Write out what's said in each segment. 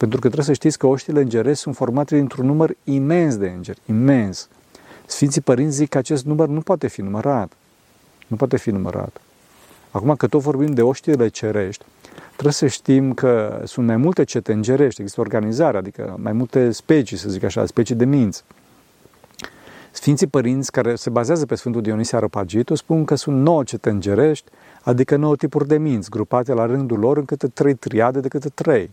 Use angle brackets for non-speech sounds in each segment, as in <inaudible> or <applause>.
Pentru că trebuie să știți că oștile îngerești sunt formate dintr-un număr imens de îngeri, imens. Sfinții părinți zic că acest număr nu poate fi numărat. Nu poate fi numărat. Acum că tot vorbim de oștile cerești, trebuie să știm că sunt mai multe cete îngerești, există organizare, adică mai multe specii, să zic așa, specii de minți. Sfinții părinți care se bazează pe Sfântul Dionisie Aropagitu spun că sunt nouă cete îngerești, adică nouă tipuri de minți, grupate la rândul lor în câte trei triade de câte trei.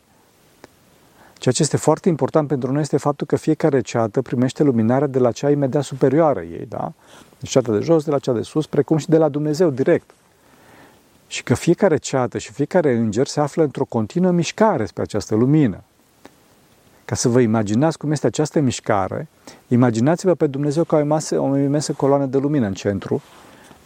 Ceea ce este foarte important pentru noi este faptul că fiecare ceată primește luminarea de la cea imediat superioară ei, da? Deci ceata de jos, de la cea de sus, precum și de la Dumnezeu direct. Și că fiecare ceată și fiecare înger se află într-o continuă mișcare spre această lumină. Ca să vă imaginați cum este această mișcare, imaginați-vă pe Dumnezeu ca o imensă, o imensă coloană de lumină în centru,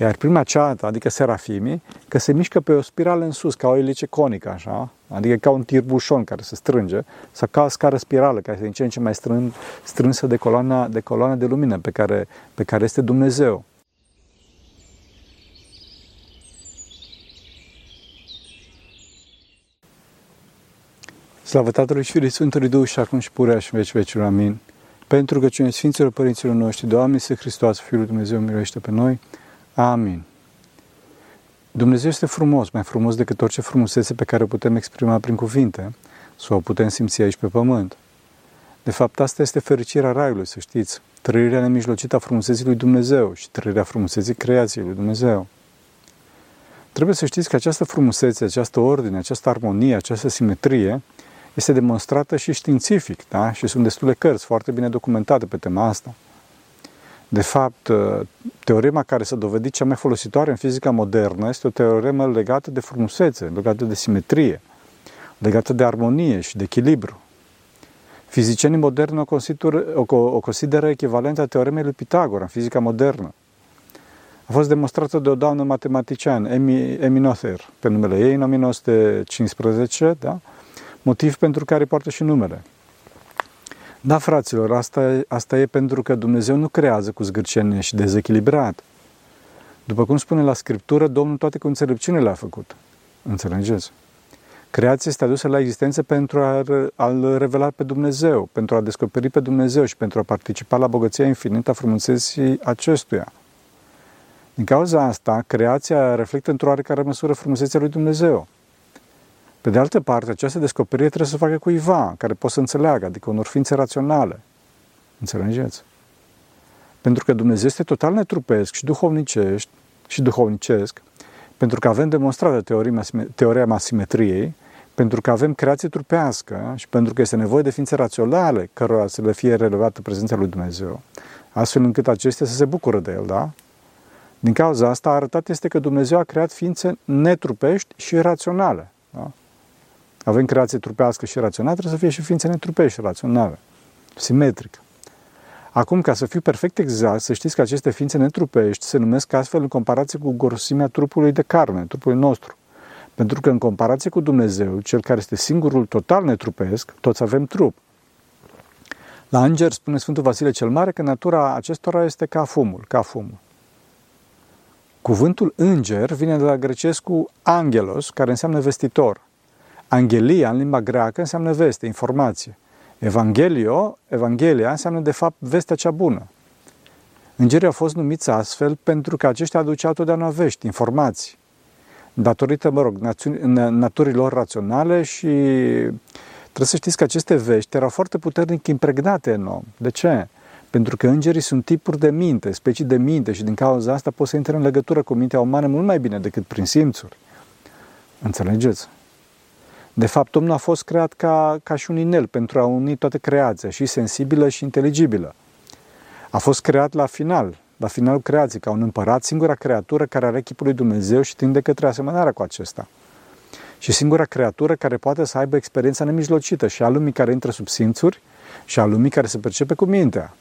iar prima ceată, adică serafimii, că se mișcă pe o spirală în sus, ca o elice conică, așa, adică ca un tirbușon care se strânge, sau ca o scară spirală, care este din ce în ce mai strân, strânsă de coloana, de coloana de lumină pe care, pe care este Dumnezeu. Slavă Tatălui și Fiului Sfântului Duh și acum și purea și veci vecilor. Amin. Pentru că cine Sfinților Părinților noștri, Doamne, să Hristos, Fiul Dumnezeu, miluiește pe noi. Amin. Dumnezeu este frumos, mai frumos decât orice frumusețe pe care o putem exprima prin cuvinte sau o putem simți aici pe pământ. De fapt, asta este fericirea Raiului, să știți, trăirea nemijlocită a frumuseții lui Dumnezeu și trăirea frumuseții creației lui Dumnezeu. Trebuie să știți că această frumusețe, această ordine, această armonie, această simetrie este demonstrată și științific, da? și sunt destule cărți foarte bine documentate pe tema asta. De fapt, uh, teorema care s-a dovedit cea mai folositoare în fizica modernă este o teoremă legată de frumusețe, legată de simetrie, legată de armonie și de echilibru. Fizicienii moderni o consideră, o, o consideră echivalentă a teoremei lui Pitagora în fizica modernă. A fost demonstrată de o doamnă matematician, Amy, Amy Noether, pe numele ei, în 1915, da? motiv pentru care poartă și numele. Da, fraților, asta, asta e pentru că Dumnezeu nu creează cu zgârcenie și dezechilibrat. După cum spune la Scriptură, Domnul toate cu înțelepciune le-a făcut. Înțelegeți? Creația este adusă la existență pentru a, a-L revela pe Dumnezeu, pentru a descoperi pe Dumnezeu și pentru a participa la bogăția infinită a frumuseții acestuia. Din cauza asta, creația reflectă într-o oarecare măsură frumusețea lui Dumnezeu. Pe de altă parte, această descoperire trebuie să facă cuiva care poate să înțeleagă, adică unor ființe raționale. Înțelegeți? Pentru că Dumnezeu este total netrupesc și duhovnicești și duhovnicesc, pentru că avem demonstrată teoria, teoria asimetriei, pentru că avem creație trupească și pentru că este nevoie de ființe raționale cărora să le fie relevată prezența lui Dumnezeu, astfel încât acestea să se bucură de el, da? Din cauza asta, arătat este că Dumnezeu a creat ființe netrupești și raționale. Da? avem creație trupească și rațională, trebuie să fie și ființe netrupești și raționale, simetrică. Acum, ca să fiu perfect exact, să știți că aceste ființe netrupești se numesc astfel în comparație cu grosimea trupului de carne, trupului nostru. Pentru că în comparație cu Dumnezeu, cel care este singurul total netrupesc, toți avem trup. La înger spune Sfântul Vasile cel Mare că natura acestora este ca fumul, ca fumul. Cuvântul înger vine de la grecescu angelos, care înseamnă vestitor. Angelia, în limba greacă, înseamnă veste, informație. Evangelio, Evanghelia, înseamnă de fapt vestea cea bună. Îngerii au fost numiți astfel pentru că aceștia aduceau totdeauna vești, informații, datorită, mă rog, naturilor raționale și trebuie să știți că aceste vești erau foarte puternic impregnate în om. De ce? Pentru că îngerii sunt tipuri de minte, specii de minte și din cauza asta pot să intre în legătură cu mintea umană mult mai bine decât prin simțuri. Înțelegeți? De fapt, omul a fost creat ca, ca și un inel pentru a uni toată creația, și sensibilă și inteligibilă. A fost creat la final, la finalul creației, ca un împărat, singura creatură care are chipul lui Dumnezeu și tinde către asemănarea cu acesta. Și singura creatură care poate să aibă experiența nemijlocită și a lumii care intră sub simțuri și a lumii care se percepe cu mintea.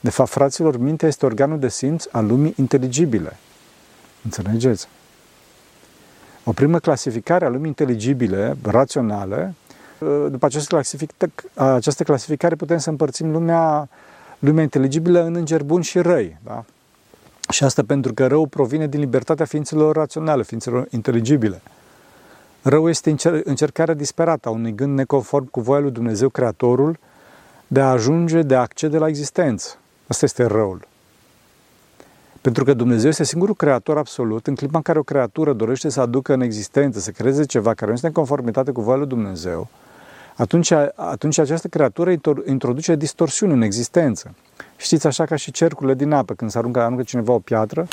De fapt, fraților, mintea este organul de simț al lumii inteligibile. Înțelegeți? O primă clasificare a lumii inteligibile, raționale. După această, clasific- această clasificare putem să împărțim lumea, lumea inteligibilă în îngeri buni și răi. Da? Și asta pentru că rău provine din libertatea ființelor raționale, ființelor inteligibile. Rău este încercarea disperată a unui gând neconform cu voia lui Dumnezeu, Creatorul, de a ajunge, de a accede la existență. Asta este răul. Pentru că Dumnezeu este singurul creator absolut, în clipa în care o creatură dorește să aducă în existență, să creeze ceva care nu este în conformitate cu voia lui Dumnezeu, atunci, atunci această creatură introduce distorsiuni în existență. Știți, așa ca și cercurile din apă, când se aruncă, aruncă cineva o piatră,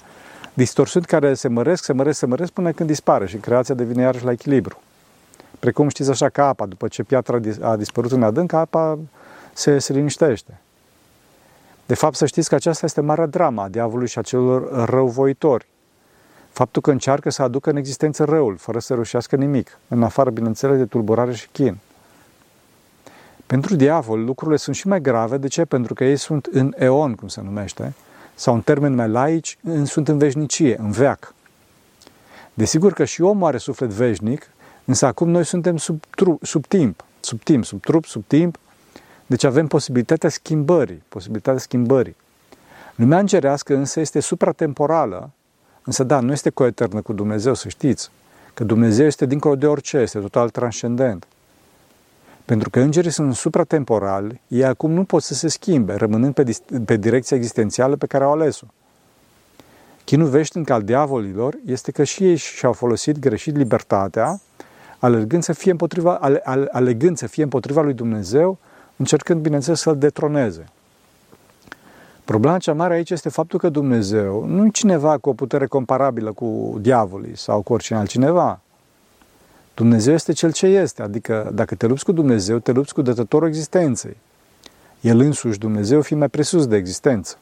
distorsiuni care se măresc, se măresc, se măresc până când dispare și creația devine iarăși la echilibru. Precum știți așa ca apa, după ce piatra a dispărut în adânc, apa se, se liniștește. De fapt, să știți că aceasta este marea drama a diavolului și a celor răuvoitori. Faptul că încearcă să aducă în existență răul, fără să reușească nimic, în afară, bineînțeles, de tulburare și chin. Pentru diavol, lucrurile sunt și mai grave. De ce? Pentru că ei sunt în eon, cum se numește, sau în termeni mai laici, sunt în veșnicie, în veac. Desigur că și omul are suflet veșnic, însă acum noi suntem sub, trup, sub timp, sub timp, sub trup, sub timp, deci avem posibilitatea schimbării, posibilitatea schimbării. Lumea îngerească însă este supratemporală, însă da, nu este coeternă cu Dumnezeu, să știți, că Dumnezeu este dincolo de orice, este total transcendent. Pentru că îngerii sunt supratemporali, ei acum nu pot să se schimbe, rămânând pe, pe direcția existențială pe care au ales-o. Chinul veșnic al diavolilor este că și ei și-au folosit greșit libertatea, alegând să fie împotriva, ale, alegând să fie împotriva lui Dumnezeu, încercând, bineînțeles, să-l detroneze. Problema cea mare aici este faptul că Dumnezeu nu e cineva cu o putere comparabilă cu diavolii sau cu oricine altcineva. Dumnezeu este cel ce este, adică dacă te lupți cu Dumnezeu, te lupți cu dătătorul existenței. El însuși, Dumnezeu, fi mai presus de existență.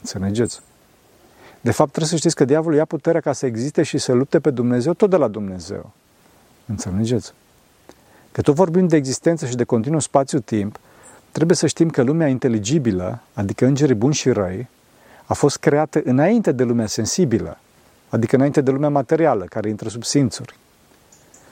Înțelegeți? De fapt, trebuie să știți că diavolul ia puterea ca să existe și să lupte pe Dumnezeu tot de la Dumnezeu. Înțelegeți? Că tot vorbim de existență și de continuu spațiu-timp, trebuie să știm că lumea inteligibilă, adică îngerii buni și răi, a fost creată înainte de lumea sensibilă, adică înainte de lumea materială, care intră sub simțuri.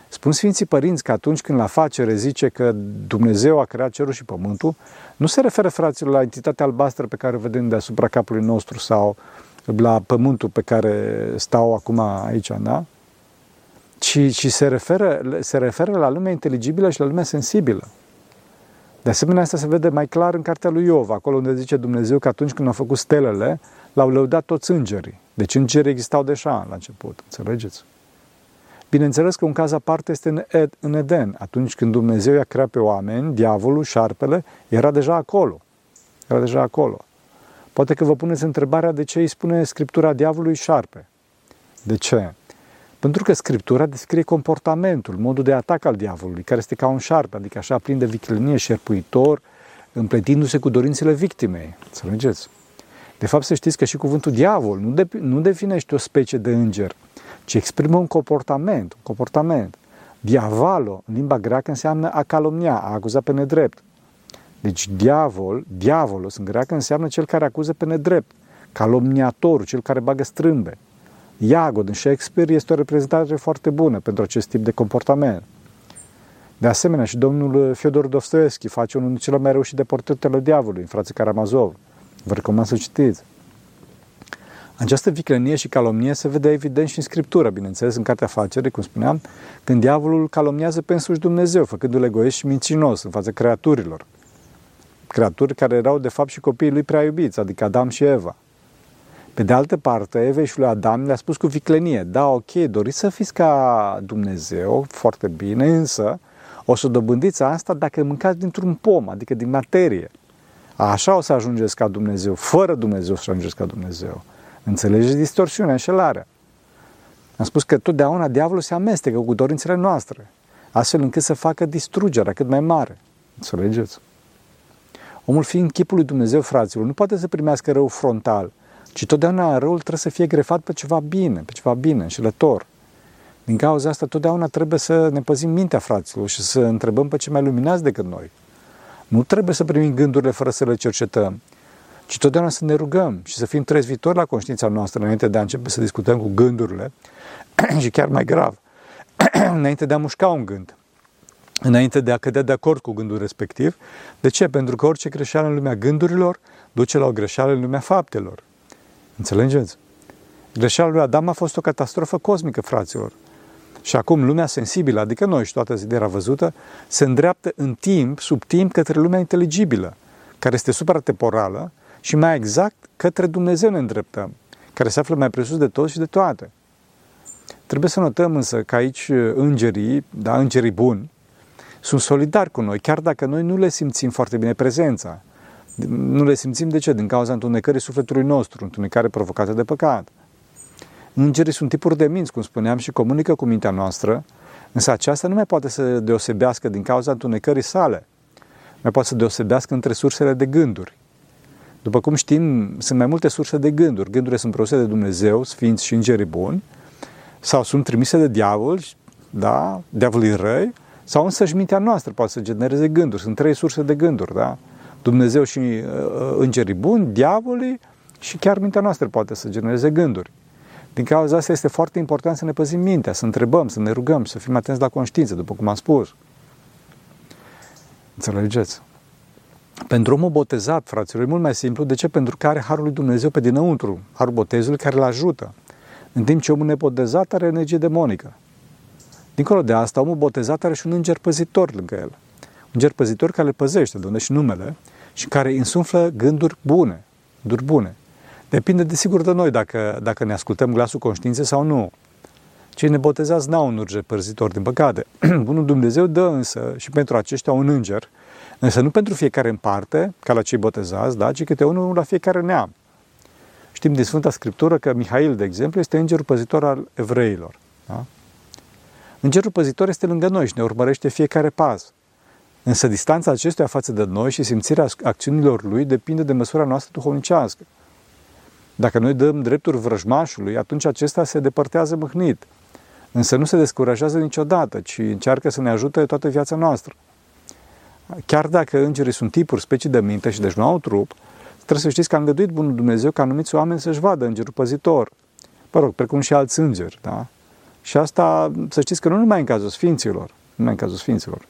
Spun Sfinții Părinți că atunci când la facere zice că Dumnezeu a creat cerul și pământul, nu se referă, fraților, la entitatea albastră pe care o vedem deasupra capului nostru sau la pământul pe care stau acum aici, da? Ci, ci se, referă, se referă la lumea inteligibilă și la lumea sensibilă. De asemenea, asta se vede mai clar în cartea lui Iov, acolo unde zice Dumnezeu că atunci când au făcut stelele, l-au lăudat toți îngerii. Deci îngerii existau deja la început, înțelegeți? Bineînțeles că un caz aparte este în, Ed, în Eden. Atunci când Dumnezeu i-a creat pe oameni, diavolul, șarpele, era deja acolo. Era deja acolo. Poate că vă puneți întrebarea de ce îi spune Scriptura diavolului șarpe. De ce? Pentru că Scriptura descrie comportamentul, modul de atac al diavolului, care este ca un șarpe, adică așa plin de viclenie, șerpuitor, împletindu-se cu dorințele victimei. Înțelegeți? De fapt, să știți că și cuvântul diavol nu, de, nu definește o specie de înger, ci exprimă un comportament, un comportament. Diavolo, în limba greacă, înseamnă a calomnia, a acuza pe nedrept. Deci diavol, diavolos în greacă înseamnă cel care acuză pe nedrept, calomniatorul, cel care bagă strâmbe. Iagod în Shakespeare este o reprezentare foarte bună pentru acest tip de comportament. De asemenea, și domnul Fyodor Dostoevski face unul dintre cele mai reușite portretele diavolului în frații Karamazov. Vă recomand să citiți. Această viclenie și calomnie se vede evident și în Scriptură, bineînțeles, în Cartea Facere, cum spuneam, când diavolul calomniază pe însuși Dumnezeu, făcându-l egoist și mincinos în fața creaturilor. Creaturi care erau, de fapt, și copiii lui prea iubiți, adică Adam și Eva. Pe de altă parte, Eva și lui Adam le-a spus cu viclenie, da, ok, doriți să fiți ca Dumnezeu, foarte bine, însă o să dobândiți asta dacă mâncați dintr-un pom, adică din materie. Așa o să ajungeți ca Dumnezeu, fără Dumnezeu să ajungeți ca Dumnezeu. Înțelegeți distorsiunea, înșelarea. Am spus că totdeauna diavolul se amestecă cu dorințele noastre, astfel încât să facă distrugerea cât mai mare. Înțelegeți? Omul fiind chipul lui Dumnezeu, fraților, nu poate să primească rău frontal, ci totdeauna răul trebuie să fie grefat pe ceva bine, pe ceva bine, înșelător. Din cauza asta, totdeauna trebuie să ne păzim mintea, fraților, și să întrebăm pe ce mai luminați decât noi. Nu trebuie să primim gândurile fără să le cercetăm, ci totdeauna să ne rugăm și să fim trezvitori la conștiința noastră înainte de a începe să discutăm cu gândurile <clears throat> și chiar mai grav, <clears throat> înainte de a mușca un gând, înainte de a cădea de acord cu gândul respectiv. De ce? Pentru că orice greșeală în lumea gândurilor duce la o greșeală în lumea faptelor. Înțelegeți? Greșeala lui Adam a fost o catastrofă cosmică, fraților. Și acum lumea sensibilă, adică noi și toată ziderea văzută, se îndreaptă în timp, sub timp, către lumea inteligibilă, care este supratemporală și mai exact către Dumnezeu ne îndreptăm, care se află mai presus de tot și de toate. Trebuie să notăm însă că aici îngerii, da, îngerii buni, sunt solidari cu noi, chiar dacă noi nu le simțim foarte bine prezența. Nu le simțim de ce? Din cauza întunecării sufletului nostru, întunecare provocată de păcat. Îngerii sunt tipuri de minți, cum spuneam, și comunică cu mintea noastră, însă aceasta nu mai poate să deosebească din cauza întunecării sale. Mai poate să deosebească între sursele de gânduri. După cum știm, sunt mai multe surse de gânduri. Gândurile sunt produse de Dumnezeu, sfinți și îngeri buni, sau sunt trimise de diavol, da, diavolii răi, sau însă și mintea noastră poate să genereze gânduri. Sunt trei surse de gânduri, da? Dumnezeu și uh, uh, îngerii buni, diavolii și chiar mintea noastră poate să genereze gânduri. Din cauza asta este foarte important să ne păzim mintea, să întrebăm, să ne rugăm, să fim atenți la conștiință, după cum am spus. Înțelegeți? Pentru omul botezat, fraților, e mult mai simplu. De ce? Pentru că are Harul lui Dumnezeu pe dinăuntru, Harul botezului care îl ajută. În timp ce omul nebotezat are energie demonică. Dincolo de asta, omul botezat are și un înger păzitor lângă el. Un înger păzitor care le păzește, de unde și numele, și care însuflă gânduri bune, gânduri bune. Depinde desigur de noi dacă, dacă ne ascultăm glasul conștiinței sau nu. Cei nebotezați n-au un înger părzitor, din păcate. <clears throat> Bunul Dumnezeu dă însă și pentru aceștia un înger, însă nu pentru fiecare în parte, ca la cei botezați, da, ci câte unul la fiecare neam. Știm din Sfânta Scriptură că Mihail, de exemplu, este îngerul păzitor al evreilor. Da? Îngerul păzitor este lângă noi și ne urmărește fiecare pas. Însă distanța acestuia față de noi și simțirea acțiunilor lui depinde de măsura noastră duhovnicească. Dacă noi dăm drepturi vrăjmașului, atunci acesta se depărtează mâhnit. Însă nu se descurajează niciodată, ci încearcă să ne ajute toată viața noastră. Chiar dacă îngerii sunt tipuri, specii de minte și deci nu au trup, trebuie să știți că a îngăduit Bunul Dumnezeu ca anumiți oameni să-și vadă îngerul păzitor. Mă rog, precum și alți îngeri, da? Și asta, să știți că nu numai în cazul Sfinților, nu numai în cazul Sfinților.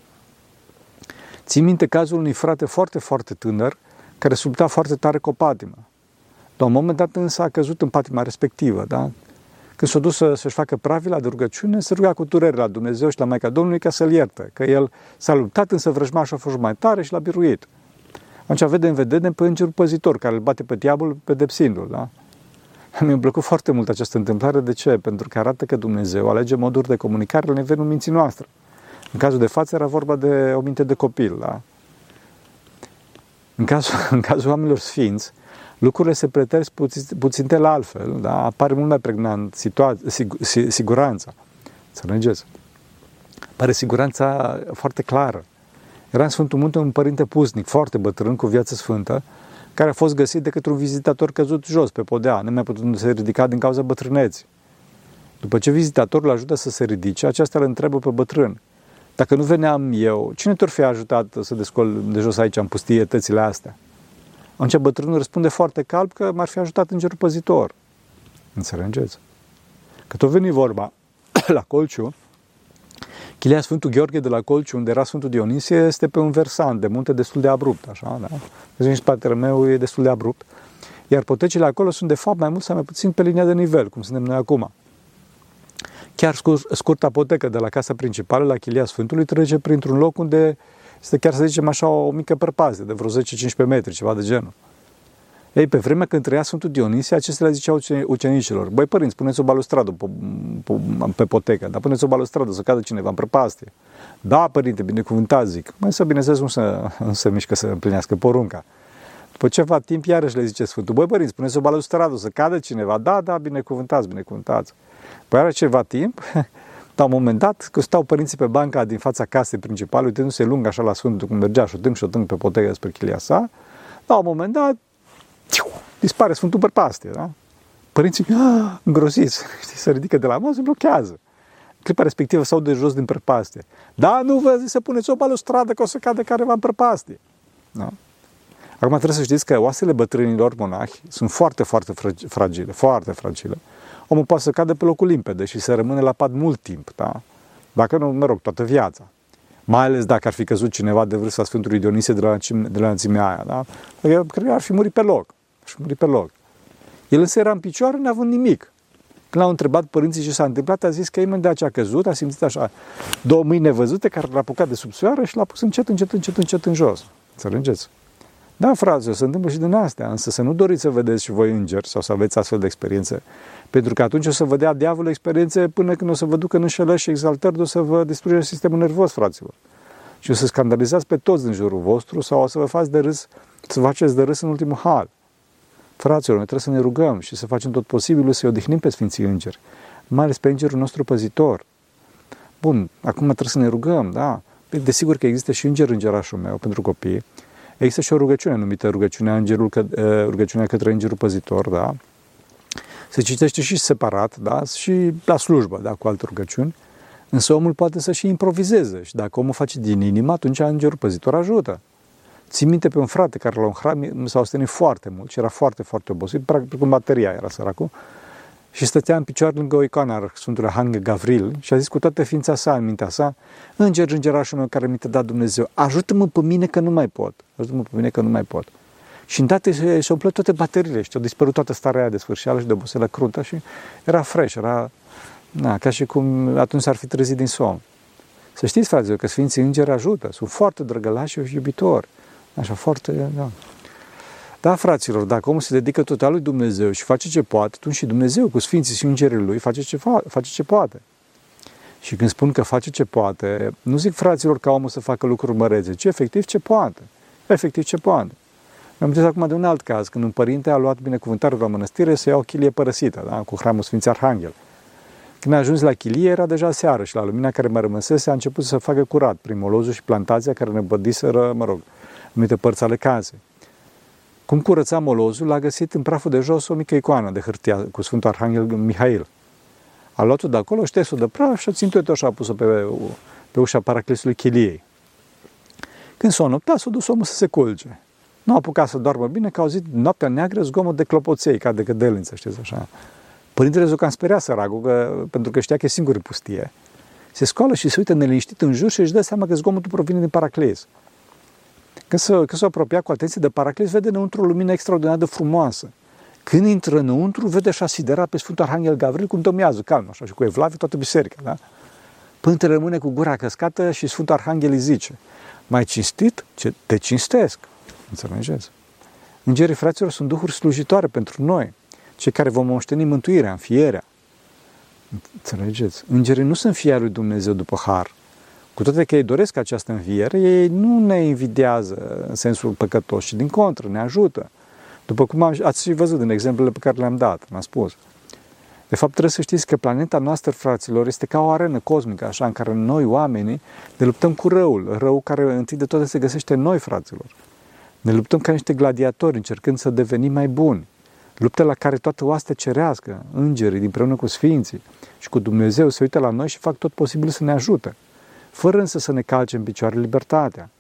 Țin minte cazul unui frate foarte, foarte tânăr, care subta foarte tare cu o patimă. La un moment dat însă a căzut în patima respectivă, da? Când s-a dus să, să-și facă pravila de rugăciune, se ruga cu durere la Dumnezeu și la Maica Domnului ca să-l ierte, că el s-a luptat, însă vrăjmașul a fost mai tare și l-a biruit. Atunci vedem, vedem pe îngerul păzitor care îl bate pe diavolul pedepsindu-l, da? Mi-a plăcut foarte mult această întâmplare. De ce? Pentru că arată că Dumnezeu alege moduri de comunicare la nivelul minții noastre. În cazul de față era vorba de o minte de copil. Da? În, cazul, <laughs> în cazul oamenilor sfinți, lucrurile se pretesc puțin, puțin de la altfel. Da? Apare mult mai pregnant situa- sig- siguranța. Înțelegeți? Pare siguranța foarte clară. Era în Sfântul Munte un părinte pusnic, foarte bătrân, cu viață sfântă, care a fost găsit de către un vizitator căzut jos pe podea, nemai putând să se ridica din cauza bătrâneții. După ce vizitatorul ajută să se ridice, aceasta îl întreabă pe bătrân. Dacă nu veneam eu, cine te-ar fi ajutat să descol de jos aici, în pustietățile astea? Atunci bătrânul răspunde foarte calm că m-ar fi ajutat îngerul păzitor. Înțelegeți? Că tot veni vorba <coughs> la Colciu, Chilia Sfântul Gheorghe de la Colciu, unde era Sfântul Dionisie, este pe un versant de munte destul de abrupt, așa, da? Deci în spatele meu e destul de abrupt. Iar potecile acolo sunt de fapt mai mult sau mai puțin pe linia de nivel, cum suntem noi acum. Chiar scurt, scurta potecă de la casa principală, la Chilia Sfântului, trece printr-un loc unde este chiar să zicem așa o mică părpază de vreo 10-15 metri, ceva de genul. Ei, pe vremea când trăia Sfântul Dionisie, acestea le ziceau ucenicilor, băi părinți, puneți o balustradă pe, pe, pe potecă, dar puneți o balustradă să cadă cineva în prăpastie. Da, părinte, binecuvântat, zic. Mai să bineînțeles nu se, nu se mișcă să împlinească porunca. După ceva timp, iarăși le zice Sfântul, băi părinți, puneți o balustradă să cadă cineva. Da, da, binecuvântați, binecuvântați. Păi are ceva timp, <laughs> la un moment dat, că stau părinții pe banca din fața casei principale, uitându-se lung așa la Sfântul, cum mergea șotând, șotând pe potecă spre chilia sa, la un moment dat, dispare Sfântul Bărpastie, da? Părinții, ah, îngroziți, <laughs> știi, se ridică de la masă, blochează. Clipa respectivă sau de jos din prăpastie. Da, nu vă zic să puneți o balustradă că o să cadă careva în prăpastie. Da? Acum trebuie să știți că oasele bătrânilor monahi sunt foarte, foarte fragile, foarte fragile. Omul poate să cadă pe locul limpede și să rămâne la pad mult timp, da? Dacă nu, mă rog, toată viața. Mai ales dacă ar fi căzut cineva de vârsta Sfântului Dionisie de la, de la înălțimea aia, da? Eu cred că ar fi murit pe loc și muri pe loc. El însă era în picioare neavând nimic. Când l-au întrebat părinții ce s-a întâmplat, a zis că imediat ce a căzut, a simțit așa două mâini nevăzute care l-a apucat de sub soară și l-a pus încet, încet, încet, încet în jos. Înțelegeți? Da, frate, se întâmplă și din astea, însă să nu doriți să vedeți și voi îngeri sau să aveți astfel de experiențe, pentru că atunci o să vă dea diavolul experiențe până când o să vă ducă în înșelări și exaltări, o să vă distruge sistemul nervos, fraților. Și o să scandalizați pe toți din jurul vostru sau o să vă faceți de râs, să vă faceți de râs în ultimul hal. Fraților, noi trebuie să ne rugăm și să facem tot posibilul să-i odihnim pe Sfinții Îngeri, mai ales pe Îngerul nostru păzitor. Bun, acum trebuie să ne rugăm, da? Păi, desigur că există și Înger Îngerașul meu pentru copii. Există și o rugăciune numită rugăciunea, îngerul, rugăciunea către Îngerul păzitor, da? Se citește și separat, da? Și la slujbă, da? Cu alte rugăciuni. Însă omul poate să și improvizeze și dacă omul face din inimă, atunci Îngerul păzitor ajută. Țin minte pe un frate care la un hram s-a ostenit foarte mult și era foarte, foarte obosit, practic cum bateria era săracul, și stătea în picioare lângă o icoană a Sfântului Hangă Gavril și a zis cu toată ființa sa, în mintea sa, Înger, îngerașul meu care mi te dat Dumnezeu, ajută-mă pe mine că nu mai pot, ajută-mă pe mine că nu mai pot. Și îndată se, se umplă toate bateriile și a dispărut toată starea aia de sfârșială și de oboseală cruntă și era fresh, era na, ca și cum atunci s-ar fi trezit din somn. Să știți, fraților, că Sfinții Îngeri ajută, sunt foarte drăgălași și iubitori. Așa, foarte, da. Da, fraților, dacă omul se dedică total lui Dumnezeu și face ce poate, atunci și Dumnezeu cu Sfinții și Îngerii Lui face ce, fa- face ce poate. Și când spun că face ce poate, nu zic fraților ca omul să facă lucruri mărețe, ci efectiv ce poate. Efectiv ce poate. Mi-am zis acum de un alt caz, când un părinte a luat binecuvântare la mănăstire să ia o chilie părăsită, da, cu hramul Sfinții Arhanghel. Când a ajuns la chilie, era deja seară și la lumina care mă rămăsese a început să facă curat prin molozul și plantația care ne bădiseră, mă rog, anumite părți ale casei. Cum curăța molozul, l-a găsit în praful de jos o mică icoană de hârtie cu Sfântul Arhanghel Mihail. A luat-o de acolo, șters-o de praf și a ținut-o așa, a pus-o pe, pe ușa paraclisului chiliei. Când s-a noptat, s-a dus omul să se culce. Nu a apucat să doarmă bine, că a auzit noaptea neagră zgomot de clopoței, ca de cădelință, știți așa. Părintele Zucan speria săracul, că, pentru că știa că e singur în pustie. Se scoală și se uită neliniștit în jur și își dă seama că zgomotul provine din paraclis. Când se, când se apropia cu atenție de paraclis, vede înăuntru o lumină extraordinar de frumoasă. Când intră înăuntru, vede așa sidera pe Sfântul Arhanghel Gavril cum domează, calm, așa, și cu evlavie toată biserica, da? Până rămâne cu gura căscată și Sfântul Arhanghel îi zice, mai cinstit, ce te cinstesc. Înțelegeți? Îngerii fraților sunt duhuri slujitoare pentru noi, cei care vom moșteni mântuirea, înfierea. Înțelegeți? Îngerii nu sunt fii lui Dumnezeu după har. Cu toate că ei doresc această înviere, ei nu ne invidiază în sensul păcătos, ci din contră, ne ajută. După cum am, ați și văzut în exemplele pe care le-am dat, am spus. De fapt, trebuie să știți că planeta noastră, fraților, este ca o arenă cosmică, așa, în care noi, oamenii, ne luptăm cu răul, rău care întâi de toate se găsește în noi, fraților. Ne luptăm ca niște gladiatori, încercând să devenim mai buni. Luptă la care toată oastea cerească, îngerii, împreună cu sfinții și cu Dumnezeu, se uită la noi și fac tot posibil să ne ajute fără însă să ne calce în picioare libertatea.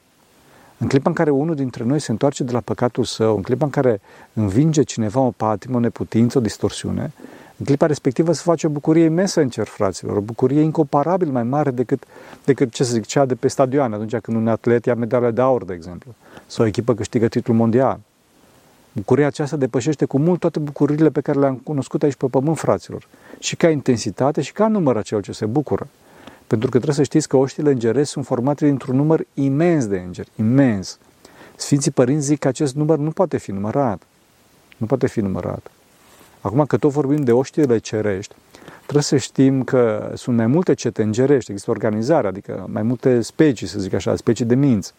În clipa în care unul dintre noi se întoarce de la păcatul său, în clipa în care învinge cineva o patimă, o neputință, o distorsiune, în clipa respectivă se face o bucurie imensă în cer, fraților, o bucurie incomparabil mai mare decât, decât ce să zic, cea de pe stadioane, atunci când un atlet ia medalia de aur, de exemplu, sau o echipă câștigă titlul mondial. Bucuria aceasta depășește cu mult toate bucurile pe care le-am cunoscut aici pe pământ, fraților, și ca intensitate și ca număr a celor ce se bucură. Pentru că trebuie să știți că oștile îngerești sunt formate dintr-un număr imens de îngeri, imens. Sfinții părinți zic că acest număr nu poate fi numărat. Nu poate fi numărat. Acum că tot vorbim de oștile cerești, trebuie să știm că sunt mai multe cete îngerești, există organizare, adică mai multe specii, să zic așa, specii de minți.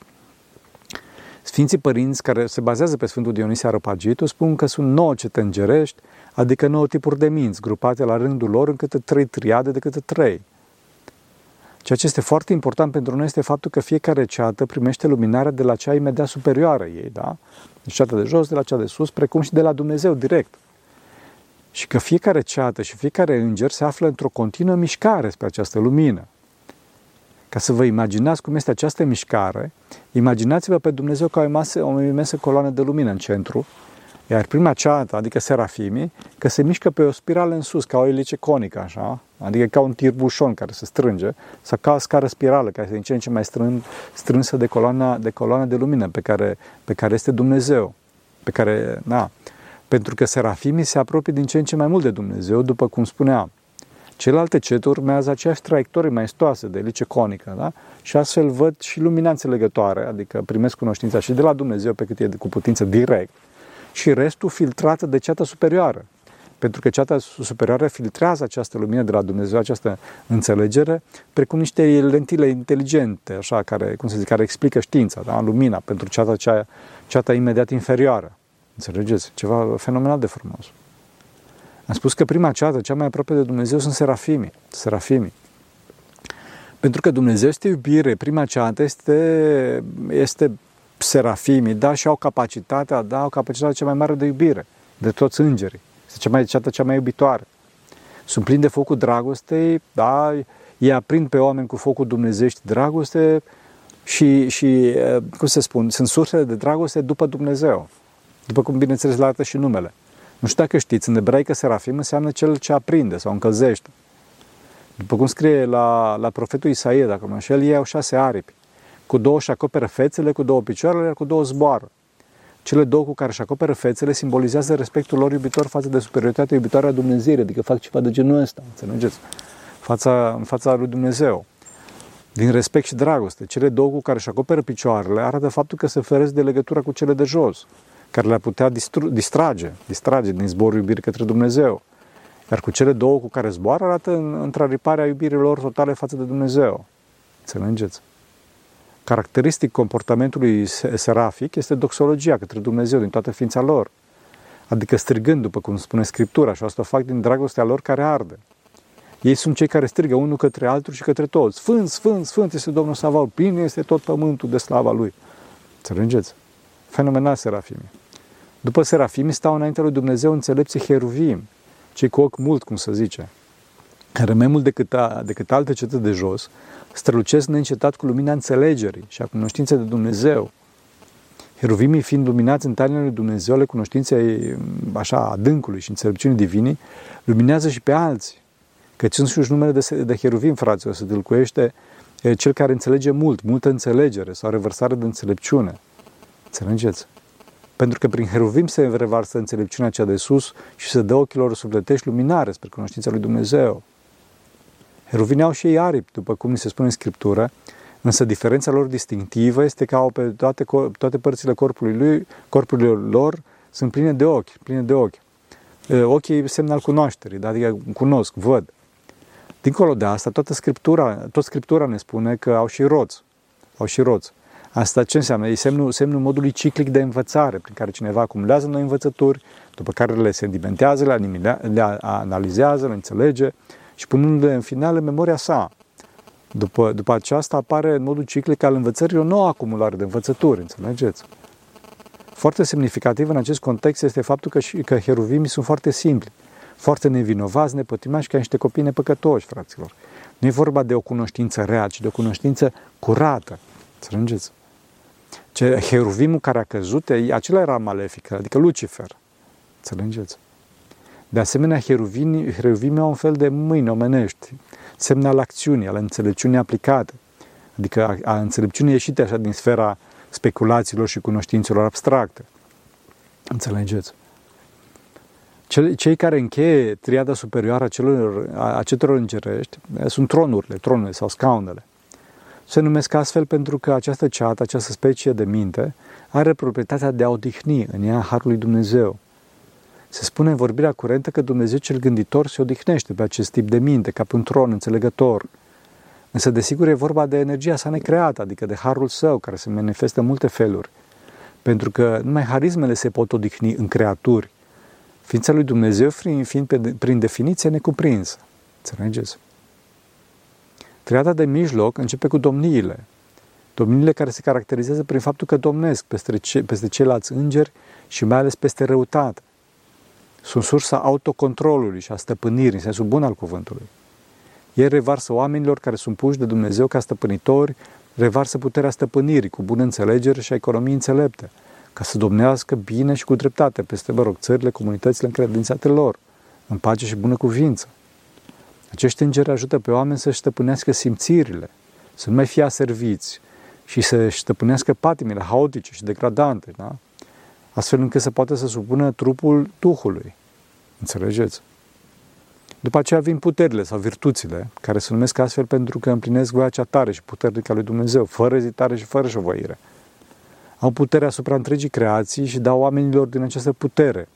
Sfinții părinți care se bazează pe Sfântul Dionisie Aropagitu spun că sunt nouă cete îngerești, adică nouă tipuri de minți, grupate la rândul lor în câte trei triade de câte trei. Ceea ce este foarte important pentru noi este faptul că fiecare ceată primește luminarea de la cea imediat superioară ei, da? Deci ceata de jos, de la cea de sus, precum și de la Dumnezeu direct. Și că fiecare ceată și fiecare înger se află într-o continuă mișcare spre această lumină. Ca să vă imaginați cum este această mișcare, imaginați-vă pe Dumnezeu ca o imensă, o imensă coloană de lumină în centru, iar prima ceată, adică serafimii, că se mișcă pe o spirală în sus, ca o elice conică, așa, adică ca un tirbușon care se strânge, sau ca o scară spirală, care este din ce în ce mai strân, strânsă de coloana, de coloana de lumină pe care, pe care este Dumnezeu, pe care, na, pentru că serafimii se apropie din ce în ce mai mult de Dumnezeu, după cum spuneam. Celelalte ceturi urmează aceeași traiectorie maestoasă de elice conică, da? și astfel văd și lumina înțelegătoare, adică primesc cunoștința și de la Dumnezeu pe cât e cu putință direct, și restul filtrată de ceata superioară. Pentru că ceata superioară filtrează această lumină de la Dumnezeu, această înțelegere, precum niște lentile inteligente, așa, care, cum să zic, care explică știința, da? lumina, pentru ceata, cea, ceata imediat inferioară. Înțelegeți? Ceva fenomenal de frumos. Am spus că prima ceată, cea mai aproape de Dumnezeu, sunt serafimii. serafimii. Pentru că Dumnezeu este iubire, prima ceată este, este serafimii, da, și au capacitatea, da, au capacitatea cea mai mare de iubire, de toți îngerii. Este cea mai, ceată cea mai iubitoare. Sunt plini de focul dragostei, da, ei aprind pe oameni cu focul dumnezești dragoste și, și, cum se spun, sunt sursele de dragoste după Dumnezeu. După cum, bineînțeles, le arată și numele. Nu știu dacă știți, în ebraică serafim înseamnă cel ce aprinde sau încălzește. După cum scrie la, la profetul Isaia, dacă mă înșel, ei au șase aripi. Cu două își acoperă fețele, cu două picioarele, iar cu două zboară. Cele două cu care își acoperă fețele simbolizează respectul lor iubitor față de superioritatea iubitoare a Dumnezeirii, adică fac ceva de genul ăsta, înțelegeți? Fața, în fața lui Dumnezeu. Din respect și dragoste. Cele două cu care își acoperă picioarele arată faptul că se feresc de legătura cu cele de jos care le-ar putea distru- distrage, distrage din zborul iubirii către Dumnezeu. Iar cu cele două cu care zboară arată în, întrariparea iubirii lor totale față de Dumnezeu. Înțelegeți? Caracteristic comportamentului serafic este doxologia către Dumnezeu din toată ființa lor. Adică strigând, după cum spune Scriptura, și asta o fac din dragostea lor care arde. Ei sunt cei care strigă unul către altul și către toți. Sfânt, sfânt, sfânt este Domnul Savaul, plin este tot pământul de slava Lui. Înțelegeți? Fenomenal serafimii. După serafimi stau înaintea lui Dumnezeu înțelepții heruvim, cei cu ochi mult, cum să zice, care mai mult decât, a, decât alte cetăți de jos, strălucesc neîncetat cu lumina înțelegerii și a cunoștinței de Dumnezeu. Heruvimii fiind luminați în tainele lui Dumnezeu ale cunoștinței așa adâncului și înțelepciunii divine, luminează și pe alții. Că sunt și numele de, de heruvim, fraților, se dâlcuiește cel care înțelege mult, multă înțelegere sau revărsare de înțelepciune. Înțelegeți? Pentru că prin heruvim se revarsă înțelepciunea cea de sus și se dă ochilor sufletești luminare spre cunoștința lui Dumnezeu. Heruvimii au și ei aripi, după cum ni se spune în Scriptură, însă diferența lor distinctivă este că au pe toate, toate părțile corpului, lui, corpului lor sunt pline de ochi, pline de ochi. Ochii semn al cunoașterii, adică cunosc, văd. Dincolo de asta, toată Scriptura, tot Scriptura ne spune că au și roți. Au și roți. Asta ce înseamnă? E semnul, semnul modului ciclic de învățare, prin care cineva acumulează noi învățături, după care le sedimentează, le, le analizează, le înțelege și punându-le în final în memoria sa. După, după aceasta apare în modul ciclic al învățării o nouă acumulare de învățături, înțelegeți? Foarte semnificativ în acest context este faptul că, că heruvimii sunt foarte simpli, foarte nevinovați, nepătimași, ca niște copii nepăcătoși, fraților. Nu e vorba de o cunoștință rea, ci de o cunoștință curată. Înțelegeți? Ce heruvimul care a căzut, acela era malefic, adică Lucifer. Înțelegeți? De asemenea, heruvimii, heruvimii au un fel de mâini omenești, semne al acțiunii, al înțelepciunii aplicate, adică a, a înțelepciunii ieșite așa din sfera speculațiilor și cunoștințelor abstracte. Înțelegeți? Cei care încheie triada superioară a, celor, a acetor îngerești sunt tronurile, tronurile sau scaunele. Se numesc astfel pentru că această ceată, această specie de minte, are proprietatea de a odihni în ea Harul lui Dumnezeu. Se spune în vorbirea curentă că Dumnezeu cel gânditor se odihnește pe acest tip de minte, ca pe un tron înțelegător. Însă, desigur, e vorba de energia sa necreată, adică de harul său, care se manifestă în multe feluri. Pentru că numai harismele se pot odihni în creaturi. Ființa lui Dumnezeu fiind, prin definiție necuprinsă. Înțelegeți? Triada de mijloc începe cu domniile. Domniile care se caracterizează prin faptul că domnesc peste, ce, peste ceilalți îngeri și mai ales peste răutate. Sunt sursa autocontrolului și a stăpânirii, în sensul bun al cuvântului. Ei revarsă oamenilor care sunt puși de Dumnezeu ca stăpânitori, revarsă puterea stăpânirii cu bună înțelegere și a economii înțelepte, ca să domnească bine și cu dreptate peste, mă rog, țările, comunitățile încredințate lor, în pace și bună cuvință. Acești îngeri ajută pe oameni să-și stăpânească simțirile, să nu mai fie aserviți și să-și stăpânească patimile haotice și degradante. Da? Astfel încât să poată să supună trupul Duhului. Înțelegeți? După aceea vin puterile sau virtuțile, care se numesc astfel pentru că împlinesc voia cea tare și puternică a lui Dumnezeu, fără ezitare și fără șovăire. Au putere asupra întregii creații și dau oamenilor din această putere,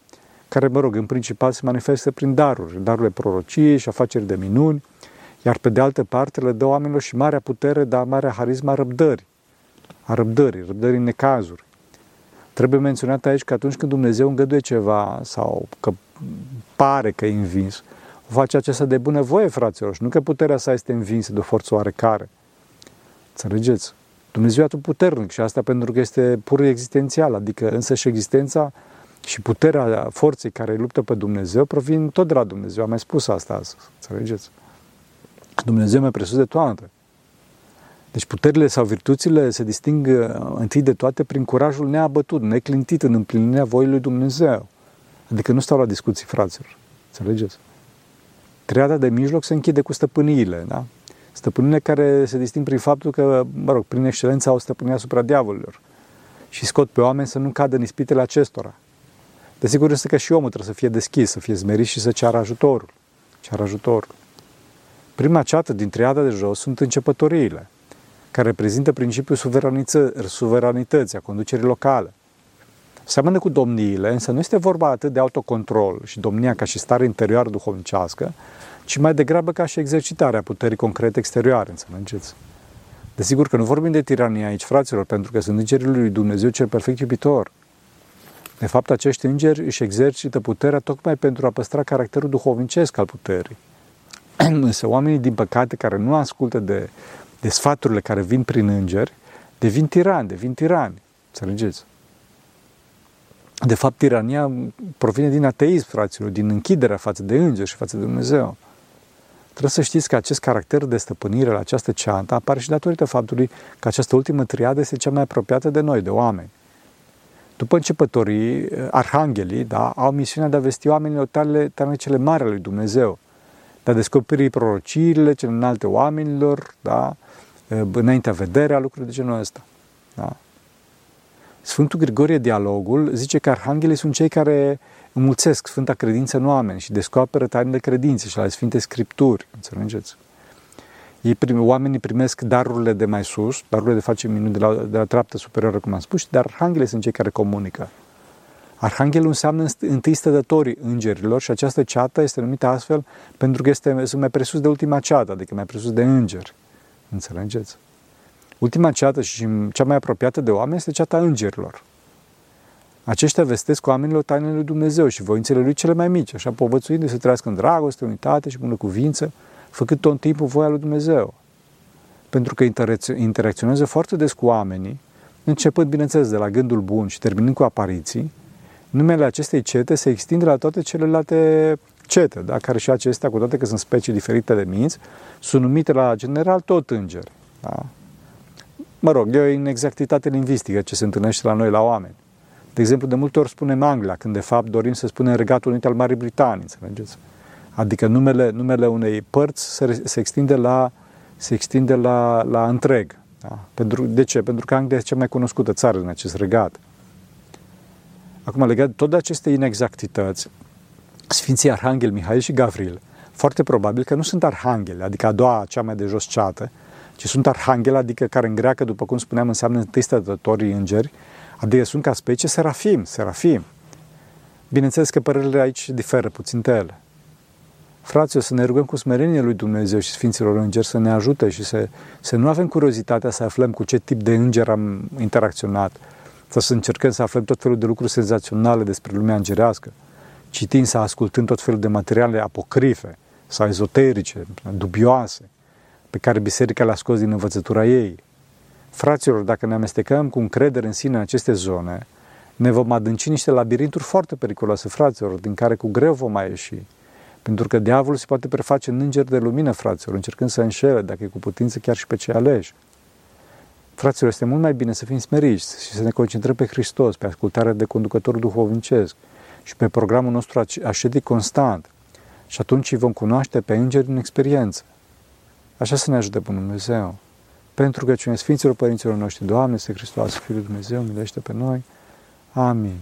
care, mă rog, în principal se manifestă prin daruri, darurile prorociei și afaceri de minuni, iar pe de altă parte le dă oamenilor și marea putere, dar marea harisma răbdării, a răbdării, răbdării în necazuri. Trebuie menționat aici că atunci când Dumnezeu îngăduie ceva sau că pare că e învins, o face acesta de bună voie, fraților, și nu că puterea sa este învinsă de o forță oarecare. Înțelegeți? Dumnezeu e atât puternic și asta pentru că este pur existențial, adică însă și existența și puterea forței care luptă pe Dumnezeu provin tot de la Dumnezeu. Am mai spus asta azi, înțelegeți? Dumnezeu mai presus de toate. Deci puterile sau virtuțile se disting uh, întâi de toate prin curajul neabătut, neclintit în împlinirea voii lui Dumnezeu. Adică nu stau la discuții, fraților. Înțelegeți? Triada de mijloc se închide cu stăpâniile, da? Stăpânile care se disting prin faptul că, mă rog, prin excelență au stăpânirea asupra diavolilor și scot pe oameni să nu cadă în ispitele acestora. Desigur este că și omul trebuie să fie deschis, să fie zmerit și să ceară ajutorul. Ceară ajutorul. Prima ceată din triada de jos sunt începătoriile, care reprezintă principiul suveranității, a conducerii locale. Seamănă cu domniile, însă nu este vorba atât de autocontrol și domnia ca și stare interioară duhovnicească, ci mai degrabă ca și exercitarea puterii concrete exterioare, înțelegeți? Desigur că nu vorbim de tiranie aici, fraților, pentru că sunt îngerii lui Dumnezeu cel perfect iubitor. De fapt, acești îngeri își exercită puterea tocmai pentru a păstra caracterul duhovnicesc al puterii. <clears throat> Însă oamenii, din păcate, care nu ascultă de, de sfaturile care vin prin îngeri, devin tirani, devin tirani. Înțelegeți? De fapt, tirania provine din ateism, fraților, din închiderea față de îngeri și față de Dumnezeu. Trebuie să știți că acest caracter de stăpânire la această ceantă apare și datorită faptului că această ultimă triadă este cea mai apropiată de noi, de oameni. După începătorii, arhanghelii da, au misiunea de a vesti oamenilor tale, tale cele mari ale lui Dumnezeu, de a descoperi prorociile cele înalte oamenilor, da, înaintea vederea, lucruri de genul ăsta. Da. Sfântul Grigorie Dialogul zice că arhanghelii sunt cei care înmulțesc Sfânta Credință în oameni și descoperă tainele credinței și ale Sfinte Scripturi. Înțelegeți? Ei prim, oamenii primesc darurile de mai sus, darurile de face minuni de la, de la treaptă superioară, cum am spus, dar arhanghelii sunt cei care comunică. Arhanghelul înseamnă întâi stădătorii îngerilor și această ceată este numită astfel pentru că este, sunt mai presus de ultima ceată, adică mai presus de îngeri. Înțelegeți? Ultima ceată și cea mai apropiată de oameni este ceata îngerilor. Aceștia vestesc oamenilor tainele lui Dumnezeu și voințele lui cele mai mici, așa povățuindu să trăiască în dragoste, unitate și bună cuvință, făcând tot timpul voia lui Dumnezeu. Pentru că interacționează foarte des cu oamenii, începând, bineînțeles, de la gândul bun și terminând cu apariții, numele acestei cete se extinde la toate celelalte cete, da? care și acestea, cu toate că sunt specii diferite de minți, sunt numite la general tot îngeri. Da? Mă rog, e o inexactitate lingvistică ce se întâlnește la noi, la oameni. De exemplu, de multe ori spunem Anglia, când de fapt dorim să spunem Regatul Unit al Marii Britanii, înțelegeți? Adică numele, numele unei părți se, se extinde la, se extinde la, la întreg. Da? Pentru, de ce? Pentru că Anglia este cea mai cunoscută țară în acest regat. Acum, legat tot de aceste inexactități, Sfinții Arhanghel Mihail și Gavril, foarte probabil că nu sunt arhangheli, adică a doua, cea mai de jos ceată, ci sunt arhangheli, adică care în greacă, după cum spuneam, înseamnă întâi stătătorii îngeri, adică sunt ca specie serafim, serafim. Bineînțeles că părerile aici diferă puțin de ele. Fraților, să ne rugăm cu smerenie lui Dumnezeu și Sfinților Îngeri să ne ajute și să, să nu avem curiozitatea să aflăm cu ce tip de înger am interacționat, sau să încercăm să aflăm tot felul de lucruri senzaționale despre lumea îngerească, citind sau ascultând tot felul de materiale apocrife sau ezoterice, dubioase, pe care biserica le-a scos din învățătura ei. Fraților, dacă ne amestecăm cu încredere în sine în aceste zone, ne vom adânci niște labirinturi foarte periculoase, fraților, din care cu greu vom mai ieși. Pentru că diavolul se poate preface în înger de lumină, fraților, încercând să înșele, dacă e cu putință, chiar și pe cei aleși. Fraților, este mult mai bine să fim smeriți și să ne concentrăm pe Hristos, pe ascultarea de conducător duhovnicesc și pe programul nostru ascetic constant. Și atunci îi vom cunoaște pe îngeri în experiență. Așa să ne ajute Bunul Dumnezeu. Pentru că cine Sfinților Părinților noștri, Doamne, este Hristos, Fiul Dumnezeu, milește pe noi. Amin.